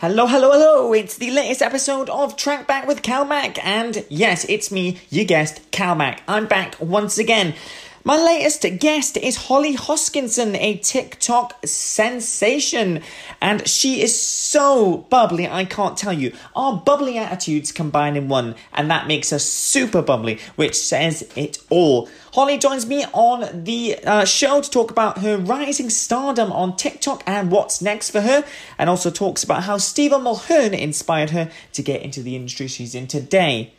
Hello, hello, hello! It's the latest episode of Track Back with CalMac, and yes, it's me, you guessed, CalMac. I'm back once again. My latest guest is Holly Hoskinson, a TikTok sensation, and she is so bubbly, I can't tell you. Our bubbly attitudes combine in one, and that makes us super bubbly, which says it all. Holly joins me on the uh, show to talk about her rising stardom on TikTok and what's next for her, and also talks about how Stephen Mulhern inspired her to get into the industry she's in today.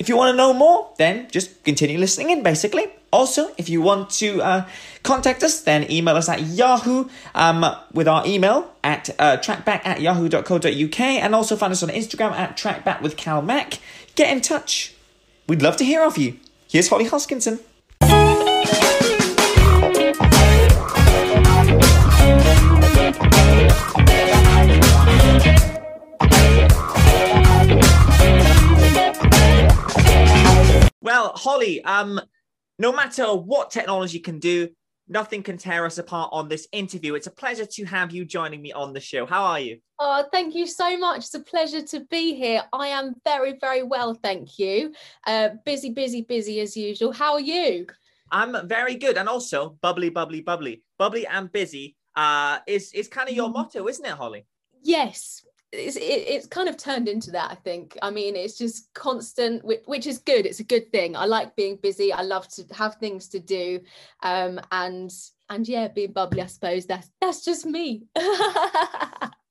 If you want to know more, then just continue listening in, basically. Also, if you want to uh, contact us, then email us at Yahoo um, with our email at uh, trackback at yahoo.co.uk and also find us on Instagram at trackback with Cal Mac. Get in touch. We'd love to hear of you. Here's Holly Hoskinson. Well, Holly, um, no matter what technology can do, nothing can tear us apart on this interview. It's a pleasure to have you joining me on the show. How are you? Oh, thank you so much. It's a pleasure to be here. I am very, very well, thank you. Uh, busy, busy, busy as usual. How are you? I'm very good, and also bubbly, bubbly, bubbly, bubbly, and busy. Uh, is is kind of your mm. motto, isn't it, Holly? Yes, it's it, it's kind of turned into that i think. I mean it's just constant which, which, is good. It's a good thing. I like being busy. I love to have things to do. Um and and yeah being bubbly i suppose that's that's just me.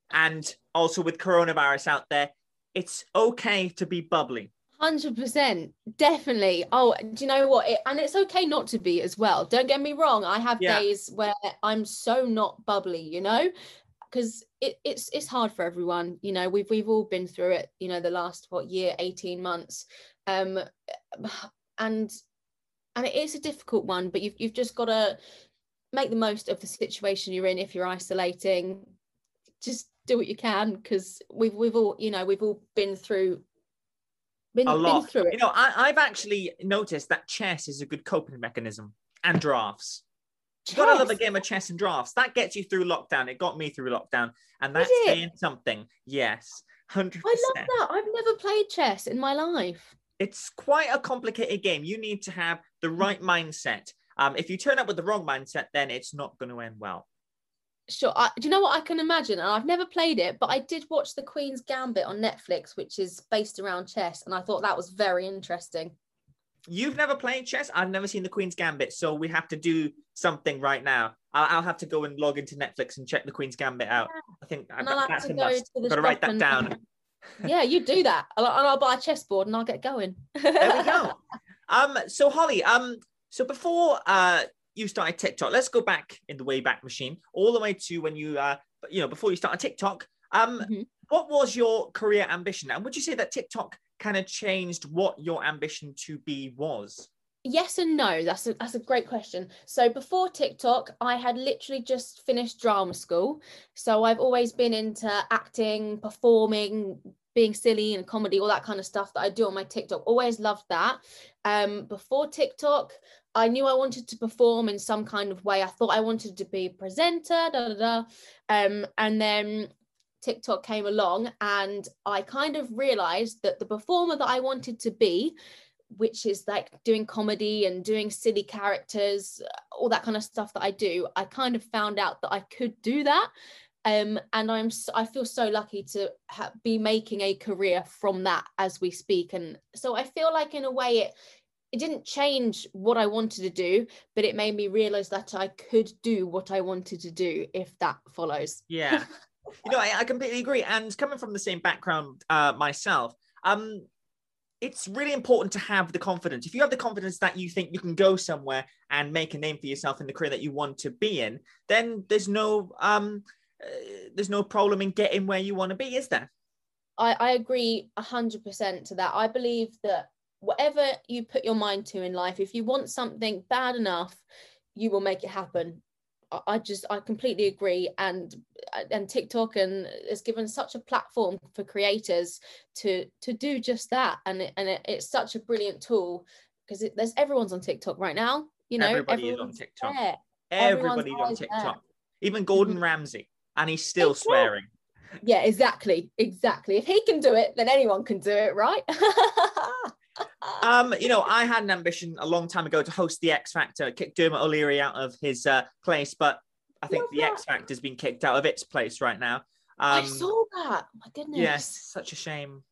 And also with coronavirus out there it's okay to be bubbly. 100% definitely. Oh do you know what? It, and it's okay not to be as well. Don't get me wrong. I have yeah. days where i'm so not bubbly you know because it, it's it's hard for everyone you know we've we've all been through it you know the last what year 18 months um and and it is a difficult one but you've, you've just got to make the most of the situation you're in if you're isolating just do what you can because we've we've all you know we've all been through been, a lot. Been through it. You know, I, I've actually noticed that chess is a good coping mechanism and drafts. You've got to love a game of chess and drafts. That gets you through lockdown. It got me through lockdown, and that's saying something. Yes, hundred I love that. I've never played chess in my life. It's quite a complicated game. You need to have the mm. right mindset. Um, if you turn up with the wrong mindset, then it's not going to end well. Sure. I, do you know what I can imagine? And I've never played it, but I did watch The Queen's Gambit on Netflix, which is based around chess, and I thought that was very interesting. You've never played chess. I've never seen the Queen's Gambit, so we have to do something right now. I'll, I'll have to go and log into Netflix and check the Queen's Gambit out. Yeah. I think I, that's a must. Got to write that and, down. yeah, you do that, and I'll buy a chessboard and I'll get going. there we go. Um, so Holly, um, so before uh you started TikTok, let's go back in the way back machine, all the way to when you uh, you know, before you started TikTok. Um, mm-hmm. what was your career ambition, and would you say that TikTok kind of changed what your ambition to be was? Yes and no. That's a that's a great question. So before TikTok, I had literally just finished drama school. So I've always been into acting, performing, being silly and comedy, all that kind of stuff that I do on my TikTok. Always loved that. Um, before TikTok, I knew I wanted to perform in some kind of way. I thought I wanted to be a presenter, da da da. Um, and then TikTok came along and I kind of realized that the performer that I wanted to be, which is like doing comedy and doing silly characters, all that kind of stuff that I do, I kind of found out that I could do that. Um, and I'm I feel so lucky to ha- be making a career from that as we speak. And so I feel like in a way it it didn't change what I wanted to do, but it made me realize that I could do what I wanted to do if that follows. Yeah. you know, I, I, completely agree. And coming from the same background uh, myself, um, it's really important to have the confidence. If you have the confidence that you think you can go somewhere and make a name for yourself in the career that you want to be in, then there's no um, uh, there's no problem in getting where you want to be, is there? I, I agree hundred percent to that. I believe that whatever you put your mind to in life, if you want something bad enough, you will make it happen. I just I completely agree and and TikTok and has given such a platform for creators to to do just that and it, and it, it's such a brilliant tool because there's everyone's on TikTok right now you know everybody is on TikTok there. everybody's on TikTok there. even Gordon mm-hmm. Ramsay and he's still swearing yeah, exactly, exactly. If he can do it, then anyone can do it, right? um, you know, I had an ambition a long time ago to host the X Factor, kick Dermot O'Leary out of his uh, place, but I think Love the that. X Factor's been kicked out of its place right now. Um, I saw that. Oh my goodness. Yes, such a shame.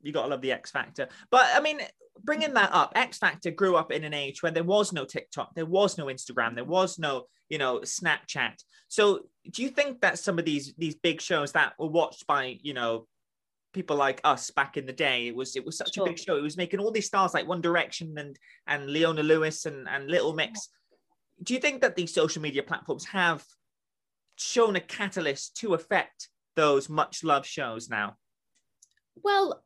You gotta love the X Factor. But I mean, bringing that up, X Factor grew up in an age where there was no TikTok, there was no Instagram, there was no, you know, Snapchat. So, do you think that some of these these big shows that were watched by, you know, people like us back in the day, it was it was such sure. a big show. It was making all these stars like One Direction and and Leona Lewis and and Little Mix. Do you think that these social media platforms have shown a catalyst to affect those much loved shows now? Well,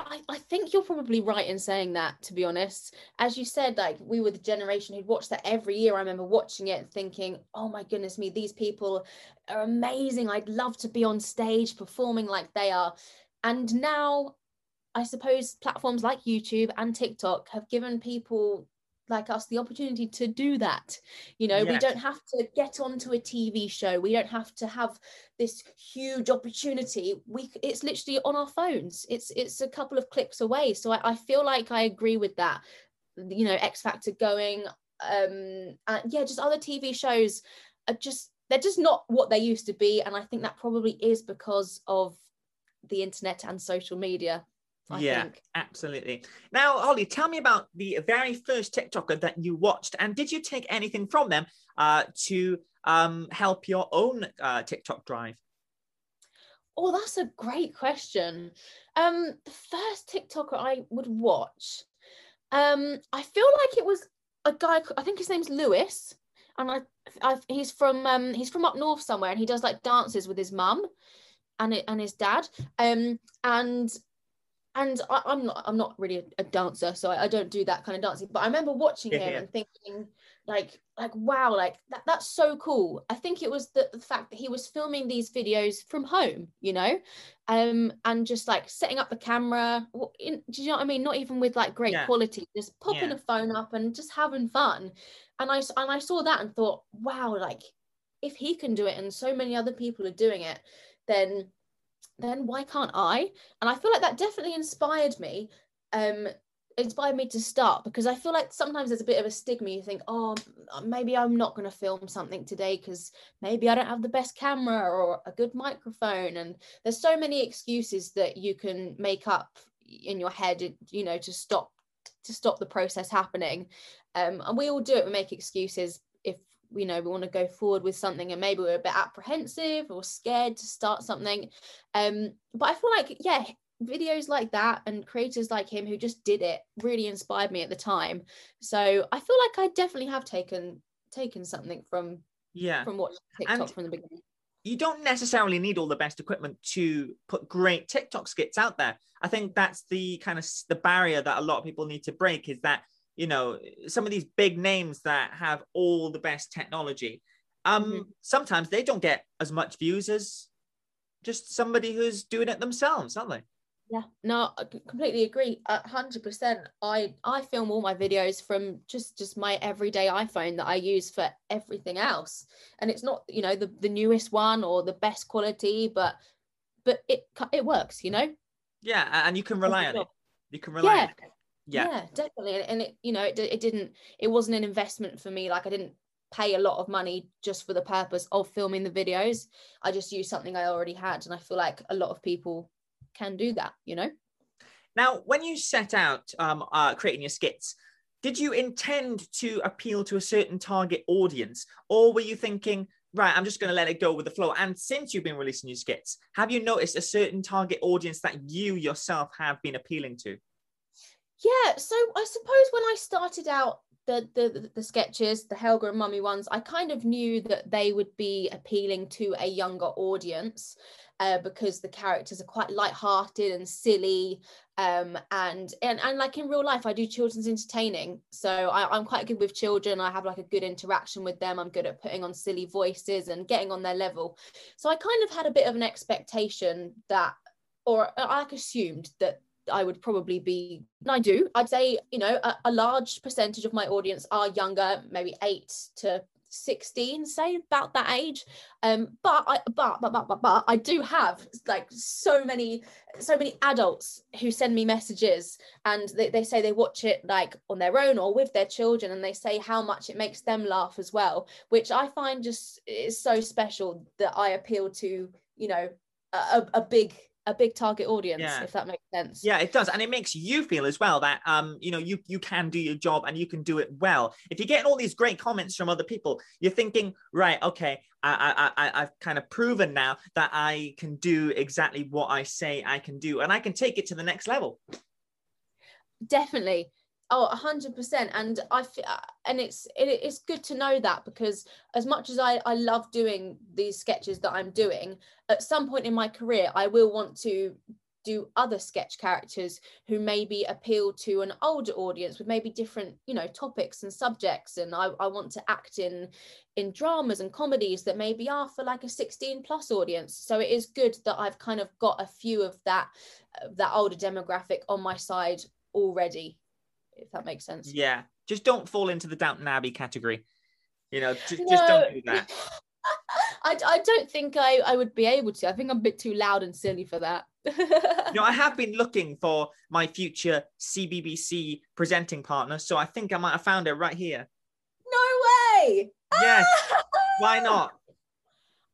I, I think you're probably right in saying that, to be honest. As you said, like we were the generation who'd watched that every year. I remember watching it and thinking, oh my goodness me, these people are amazing. I'd love to be on stage performing like they are. And now I suppose platforms like YouTube and TikTok have given people like us the opportunity to do that. You know yes. we don't have to get onto a tv show. We don't have to have this huge opportunity. We it's literally on our phones. It's it's a couple of clicks away. So i, I feel like i agree with that. You know x factor going um and yeah just other tv shows are just they're just not what they used to be. And i think that probably is because of the internet and social media I yeah, think. absolutely. Now, Holly, tell me about the very first TikToker that you watched, and did you take anything from them uh, to um, help your own uh, TikTok drive? Oh, that's a great question. Um, the first TikToker I would watch, um, I feel like it was a guy. I think his name's Lewis, and I, I he's from um, he's from up north somewhere, and he does like dances with his mum and it, and his dad. Um, and and I, am not I'm not really a, a dancer, so I, I, don't do that kind of dancing. But I remember watching him yeah. and thinking, like, like wow, like that, that's so cool. I think it was the, the fact that he was filming these videos from home, you know, um, and just like setting up the camera. In, do you know what I mean? Not even with like great yeah. quality, just popping yeah. a phone up and just having fun. And I and I saw that and thought, wow, like if he can do it and so many other people are doing it, then then why can't I? And I feel like that definitely inspired me. Um, inspired me to start because I feel like sometimes there's a bit of a stigma. You think, oh, maybe I'm not going to film something today because maybe I don't have the best camera or a good microphone. And there's so many excuses that you can make up in your head, you know, to stop to stop the process happening. Um, and we all do it. We make excuses if you know we want to go forward with something and maybe we're a bit apprehensive or scared to start something. Um but i feel like yeah videos like that and creators like him who just did it really inspired me at the time. So i feel like i definitely have taken taken something from yeah. from watching tiktok and from the beginning. you don't necessarily need all the best equipment to put great tiktok skits out there. I think that's the kind of the barrier that a lot of people need to break is that you know some of these big names that have all the best technology. Um mm-hmm. sometimes they don't get as much views as just somebody who's doing it themselves aren't they? Yeah no i completely agree. 100% i i film all my videos from just just my everyday iphone that i use for everything else. And it's not you know the, the newest one or the best quality but but it it works you know? Yeah and you can rely on it. You can rely yeah. on it yeah. yeah definitely and it you know it, it didn't it wasn't an investment for me like i didn't pay a lot of money just for the purpose of filming the videos i just used something i already had and i feel like a lot of people can do that you know now when you set out um, uh, creating your skits did you intend to appeal to a certain target audience or were you thinking right i'm just going to let it go with the flow and since you've been releasing your skits have you noticed a certain target audience that you yourself have been appealing to yeah, so I suppose when I started out the, the the sketches, the Helga and Mummy ones, I kind of knew that they would be appealing to a younger audience uh, because the characters are quite light-hearted and silly. Um, and, and and like in real life, I do children's entertaining, so I, I'm quite good with children. I have like a good interaction with them. I'm good at putting on silly voices and getting on their level. So I kind of had a bit of an expectation that, or I assumed that I would probably be, and I do, I'd say, you know, a, a, large percentage of my audience are younger, maybe eight to 16 say about that age. Um but i but but but but, but i do have like so many so many adults who send me messages and they, they say they watch it like on their own or with their children and they say how much it makes them laugh as well which i find just is so special that i appeal to you know a, a big a big target audience yeah. if that makes sense yeah it does and it makes you feel as well that um you know you you can do your job and you can do it well if you're getting all these great comments from other people you're thinking right okay I, I, I, I've kind of proven now that I can do exactly what I say I can do, and I can take it to the next level. Definitely. Oh, hundred percent. And I uh, and it's it, it's good to know that because as much as I I love doing these sketches that I'm doing, at some point in my career I will want to do other sketch characters who maybe appeal to an older audience with maybe different you know topics and subjects. And I, I want to act in in dramas and comedies that maybe are for like a 16 plus audience. So it is good that I've kind of got a few of that that older demographic on my side already if that makes sense. Yeah. Just don't fall into the Downton Abbey category. You know, just, no. just don't do that. I, I don't think I, I would be able to. I think I'm a bit too loud and silly for that. you know, I have been looking for my future CBBC presenting partner, so I think I might have found it right here. No way! Yes. Ah! Why not?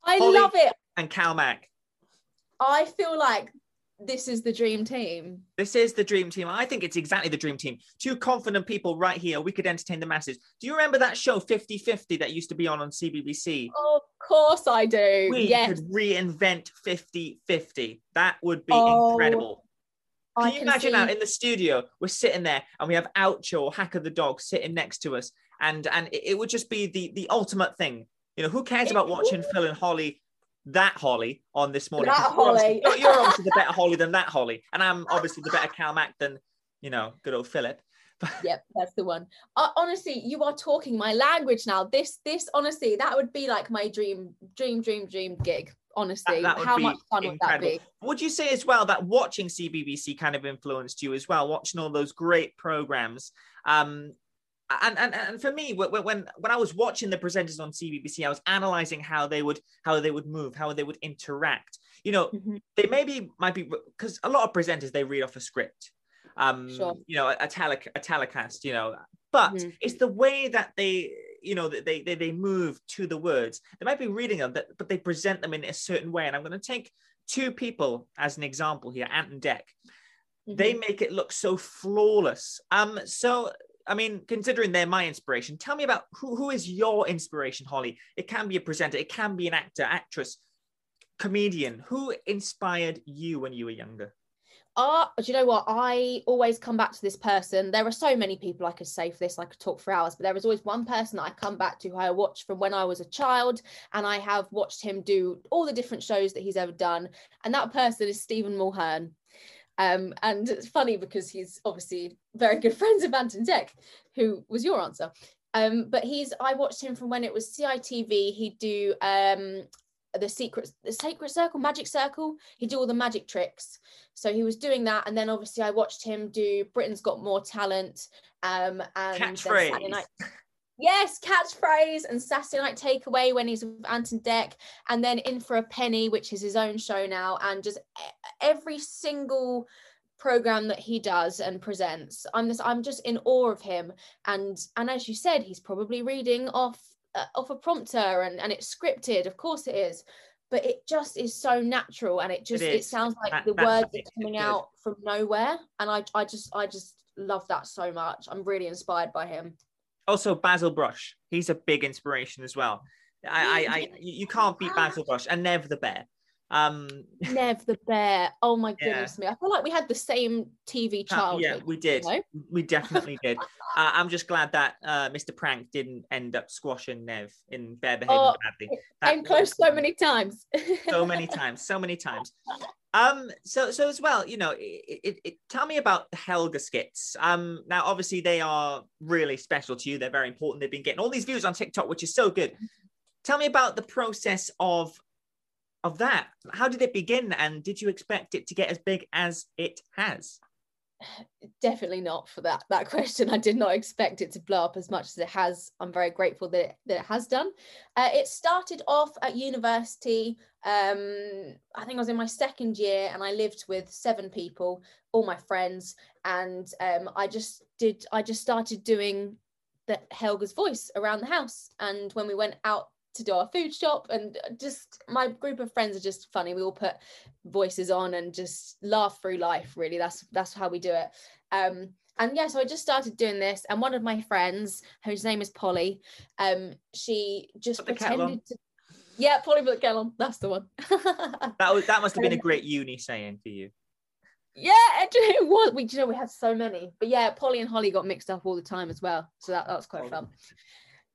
I Holly love it. And Cal Mack. I feel like this is the dream team. This is the dream team. I think it's exactly the dream team. Two confident people right here. We could entertain the masses. Do you remember that show 50 50 that used to be on on CBBC? Of course I do. We yes. could reinvent 50 50. That would be oh, incredible. Can I you can imagine see... now in the studio, we're sitting there and we have Oucho or Hacker the Dog sitting next to us, and and it, it would just be the the ultimate thing. You know, who cares about watching Phil and Holly that Holly on this morning. That Holly. You're, you're, obviously the better Holly than that Holly, and I'm obviously the better Cal Mack than you know good old Philip. yep, that's the one. Uh, honestly, you are talking my language now. This, this, honestly, that would be like my dream, dream, dream, dream gig. Honestly, that, that how much fun incredible. would that be? Would you say as well that watching CBBC kind of influenced you as well, watching all those great programs? Um, and, and and for me when when when I was watching the presenters on CBBC I was analyzing how they would how they would move how they would interact you know mm-hmm. they maybe might be because a lot of presenters they read off a script um sure. you know a, a, tele, a telecast you know but mm-hmm. it's the way that they you know they, they they move to the words they might be reading them but they present them in a certain way and I'm going to take two people as an example here Ant and Dec mm-hmm. they make it look so flawless um so I mean, considering they're my inspiration, tell me about who, who is your inspiration, Holly? It can be a presenter, it can be an actor, actress, comedian. Who inspired you when you were younger? Uh, do you know what? I always come back to this person. There are so many people I could say for this, I could talk for hours, but there is always one person that I come back to who I watched from when I was a child, and I have watched him do all the different shows that he's ever done. And that person is Stephen Mulhern. Um, and it's funny because he's obviously very good friends of Ant and Dec, who was your answer. Um, but he's I watched him from when it was CITV. He'd do um, the secret the sacred circle magic circle he'd do all the magic tricks so he was doing that and then obviously i watched him do britain's got more talent um and catchphrase Yes, catchphrase and Saturday Night Takeaway when he's with Ant and Dec, and then In for a Penny, which is his own show now, and just every single program that he does and presents. I'm just I'm just in awe of him, and and as you said, he's probably reading off uh, off a prompter and and it's scripted, of course it is, but it just is so natural, and it just it, it sounds like that, the words are coming out from nowhere, and I I just I just love that so much. I'm really inspired by him also Basil Brush. He's a big inspiration as well. I, I, I you can't beat Basil Brush and Nev the Bear. Um, Nev the Bear. Oh my goodness yeah. me! I feel like we had the same TV childhood. yeah, we did. You know? We definitely did. Uh, I'm just glad that uh, Mr. Prank didn't end up squashing Nev in Bear Behaving oh, Badly. That, close so many times. so many times. So many times. Um, so so as well, you know, it, it, it, tell me about the Helga skits. Um, now obviously they are really special to you. They're very important. They've been getting all these views on TikTok, which is so good. Tell me about the process of of that. How did it begin, and did you expect it to get as big as it has? definitely not for that that question i did not expect it to blow up as much as it has i'm very grateful that it, that it has done uh, it started off at university um, i think i was in my second year and i lived with seven people all my friends and um, i just did i just started doing the helga's voice around the house and when we went out to do our food shop and just my group of friends are just funny. We all put voices on and just laugh through life really. That's that's how we do it. Um and yeah so i just started doing this and one of my friends whose name is polly um she just pretended to yeah polly put the kettle on. That's the one. That was that must have been a great uni saying for you. Yeah, it was. We, you know, we had so many, but yeah, Polly and Holly got mixed up all the time as well, so that, that was quite fun.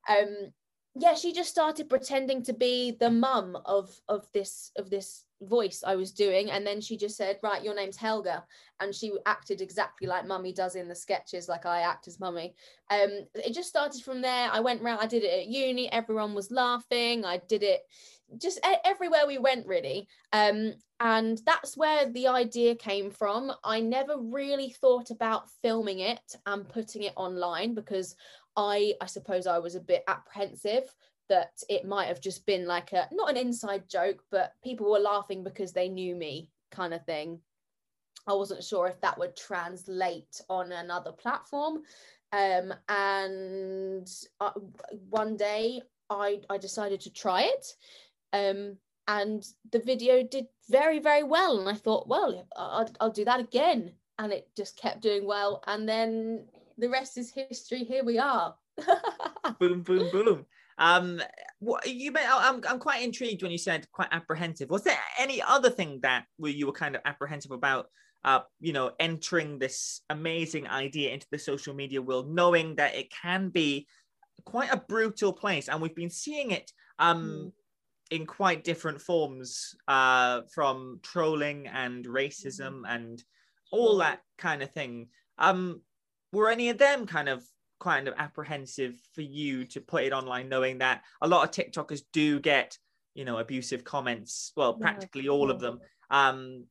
Um, yeah she just started pretending to be the mum of of this of this voice i was doing and then she just said right your name's helga. And she acted exactly like mummy does in the sketches like i act as mummy. Um it just started from there. I went around i did it at uni everyone was laughing i did it just everywhere we went really. Um and that's where the idea came from. I never really thought about filming it and putting it online because I I suppose I was a bit apprehensive that it might have just been like a not an inside joke, but people were laughing because they knew me kind of thing. I wasn't sure if that would translate on another platform. Um, and uh, one day I, I decided to try it. Um, and the video did very, very well. And I thought, well, I'll, I'll do that again. And it just kept doing well. And then the rest is history. Here we are. boom, boom, boom. Um, what you? I'm I'm quite intrigued when you said quite apprehensive. Was there any other thing that where you were kind of apprehensive about? Uh, you know, entering this amazing idea into the social media world, knowing that it can be quite a brutal place, and we've been seeing it um, mm. in quite different forms, uh, from trolling and racism mm. and all that kind of thing. Um, were any of them kind of kind of apprehensive for you to put it online knowing that a lot of tiktokers do get you know abusive comments? Well practically yeah. all of them. Um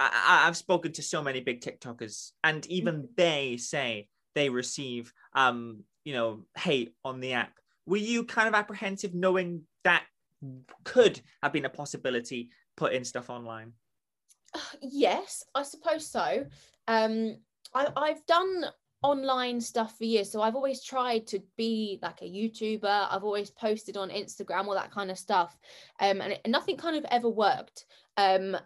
I, have spoken to so many big tiktokers and even mm-hmm. they say they receive um you know hate on the app. Were you kind of apprehensive knowing that could have been a possibility putting stuff online? Yes i suppose so. Um I, I've done online stuff for years. So I've always tried to be like a YouTuber. I've always posted on Instagram, all that kind of stuff. Um, and, it, nothing kind of ever worked. Um,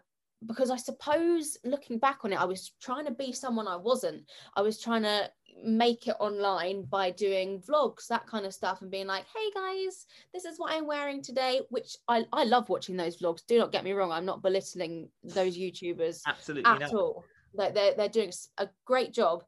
because I suppose looking back on it, I was trying to be someone I wasn't. I was trying to make it online by doing vlogs, that kind of stuff, and being like, hey guys, this is what I'm wearing today, which I, I love watching those vlogs. Do not get me wrong, I'm not belittling those YouTubers absolutely at all. Like they're, they're doing a great job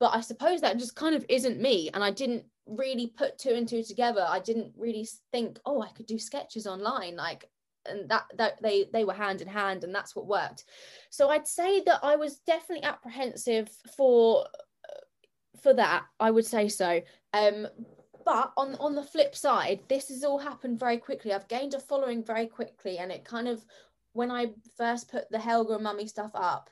but I suppose that just kind of isn't me. And I didn't really put two and two together. I didn't really think, oh, I could do sketches online. Like, and that that they they were hand in hand and that's what worked so i'd say that i was definitely apprehensive for for that i would say so um but on on the flip side this has all happened very quickly i've gained a following very quickly and it kind of when i first put the helga and mummy stuff up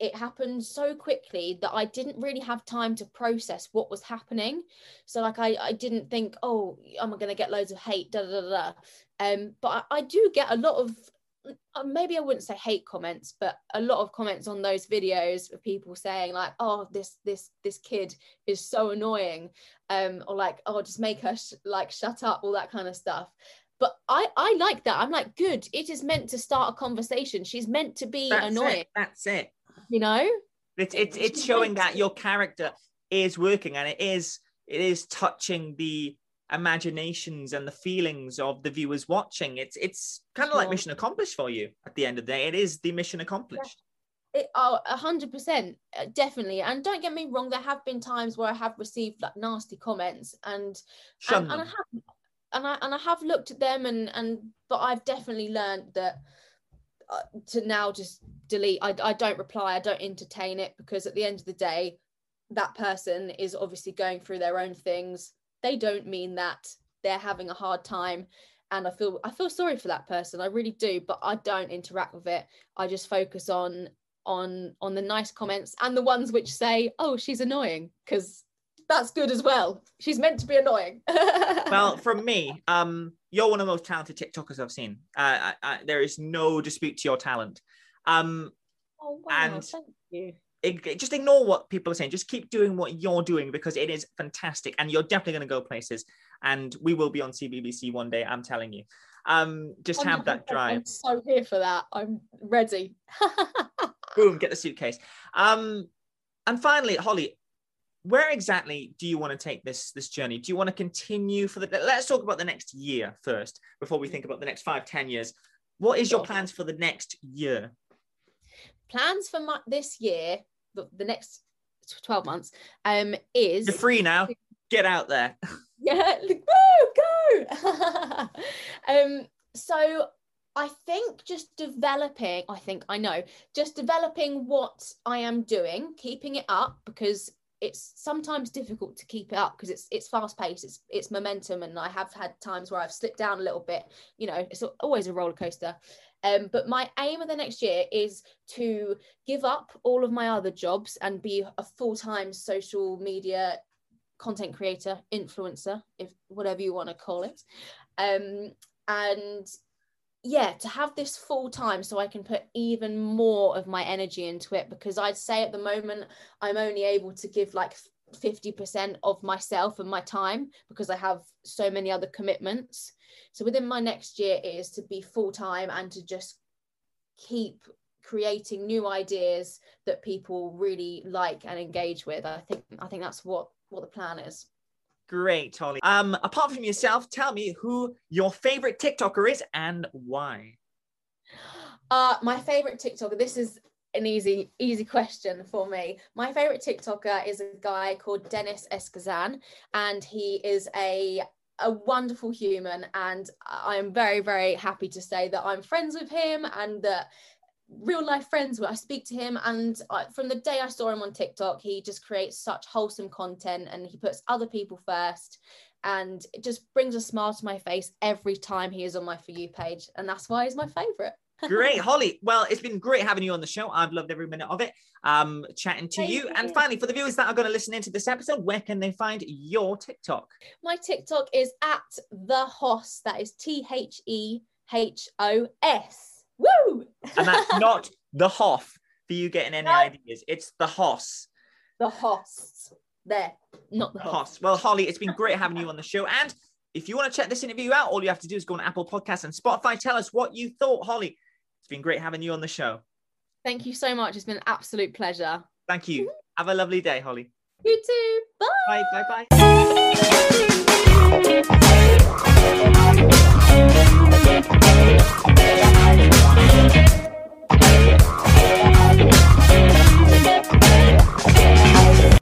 it happened so quickly that I didn't really have time to process what was happening. So like I, I didn't think, oh, am I going to get loads of hate? Da, da, da, da. Um, but I, I do get a lot of uh, maybe I wouldn't say hate comments, but a lot of comments on those videos of people saying like, "Oh, this this this kid is so annoying," um, or like, "Oh, just make her sh- like shut up," all that kind of stuff. But I I like that. I'm like, good. It is meant to start a conversation. She's meant to be That's annoying. It. That's it you know? It's it's it's showing that your character is working and it is it is touching the imaginations and the feelings of the viewers watching. It's it's kind of like mission accomplished for you at the end of the day. It is the mission accomplished. It, oh, a hundred percent, uh, definitely. And don't get me wrong, there have been times where I have received like nasty comments, and and, and, I have and I and I have looked at them, and and but I've definitely learned that Uh, to now just delete. I, I don't reply i don't entertain it because at the end of the day that person is obviously going through their own things. They don't mean that. They're having a hard time. And i feel i feel sorry for that person. I really do but i don't interact with it. I just focus on on on the nice comments and the ones which say, "Oh, she's annoying," because that's good as well. She's meant to be annoying. well, from me, um, you're one of the most talented TikTokers I've seen. Uh, I, I, there is no dispute to your talent. Um, oh, wow, and thank you. It, just ignore what people are saying. Just keep doing what you're doing because it is fantastic, and you're definitely going to go places. And we will be on CBBC one day. I'm telling you. Um, just have that drive. I'm so here for that. I'm ready. Boom! Get the suitcase. Um, and finally, Holly, where exactly do you want to take this this journey? Do you want to continue for the let's talk about the next year first before we think about the next five ten years. What is your plans for the next year? Plans for my, this year the, the next 12 months um is you're free now. Get out there. Yeah go go! Um so I think just developing, I think I know, just developing what I am doing, keeping it up because it's sometimes difficult to keep it up because it's it's fast paced it's it's momentum and i have had times where i've slipped down a little bit you know it's always a roller coaster. Um, but my aim of the next year is to give up all of my other jobs and be a full-time social media content creator influencer if whatever you want to call it. Um, and yeah to have this full time so i can put even more of my energy into it because i'd say at the moment i'm only able to give like 50% of myself and my time because i have so many other commitments. So within my next year is to be full time and to just keep creating new ideas that people really like and engage with. I think i think that's what what the plan is Great, Holly. Um, apart from yourself, tell me who your favorite TikToker is and why. Uh, my favorite TikToker. This is an easy, easy question for me. My favorite TikToker is a guy called Dennis Escazan, and he is a a wonderful human and I am very very happy to say that I'm friends with him and that real life friends where I speak to him and I, from the day I saw him on TikTok he just creates such wholesome content and he puts other people first and it just brings a smile to my face every time he is on my for you page and that's why he's my favorite. Great. Holly well it's been great having you on the show. I've loved every minute of it um chatting to you. you. And finally for the viewers that are going to listen into this episode where can they find your tiktok? My tiktok is at the hoss. That is t-h-e-h-o-s Woo! And that's not the Hoff for you getting any no. ideas. It's the Hoss. The Hoss. There, not the Hoss. Hoss. Well, Holly, it's been great having you on the show. And if you want to check this interview out, all you have to do is go on Apple Podcasts and Spotify. Tell us what you thought, Holly. It's been great having you on the show. Thank you so much. It's been an absolute pleasure. Thank you. Mm-hmm. Have a lovely day, Holly. You too. Bye. Bye. Bye. Bye.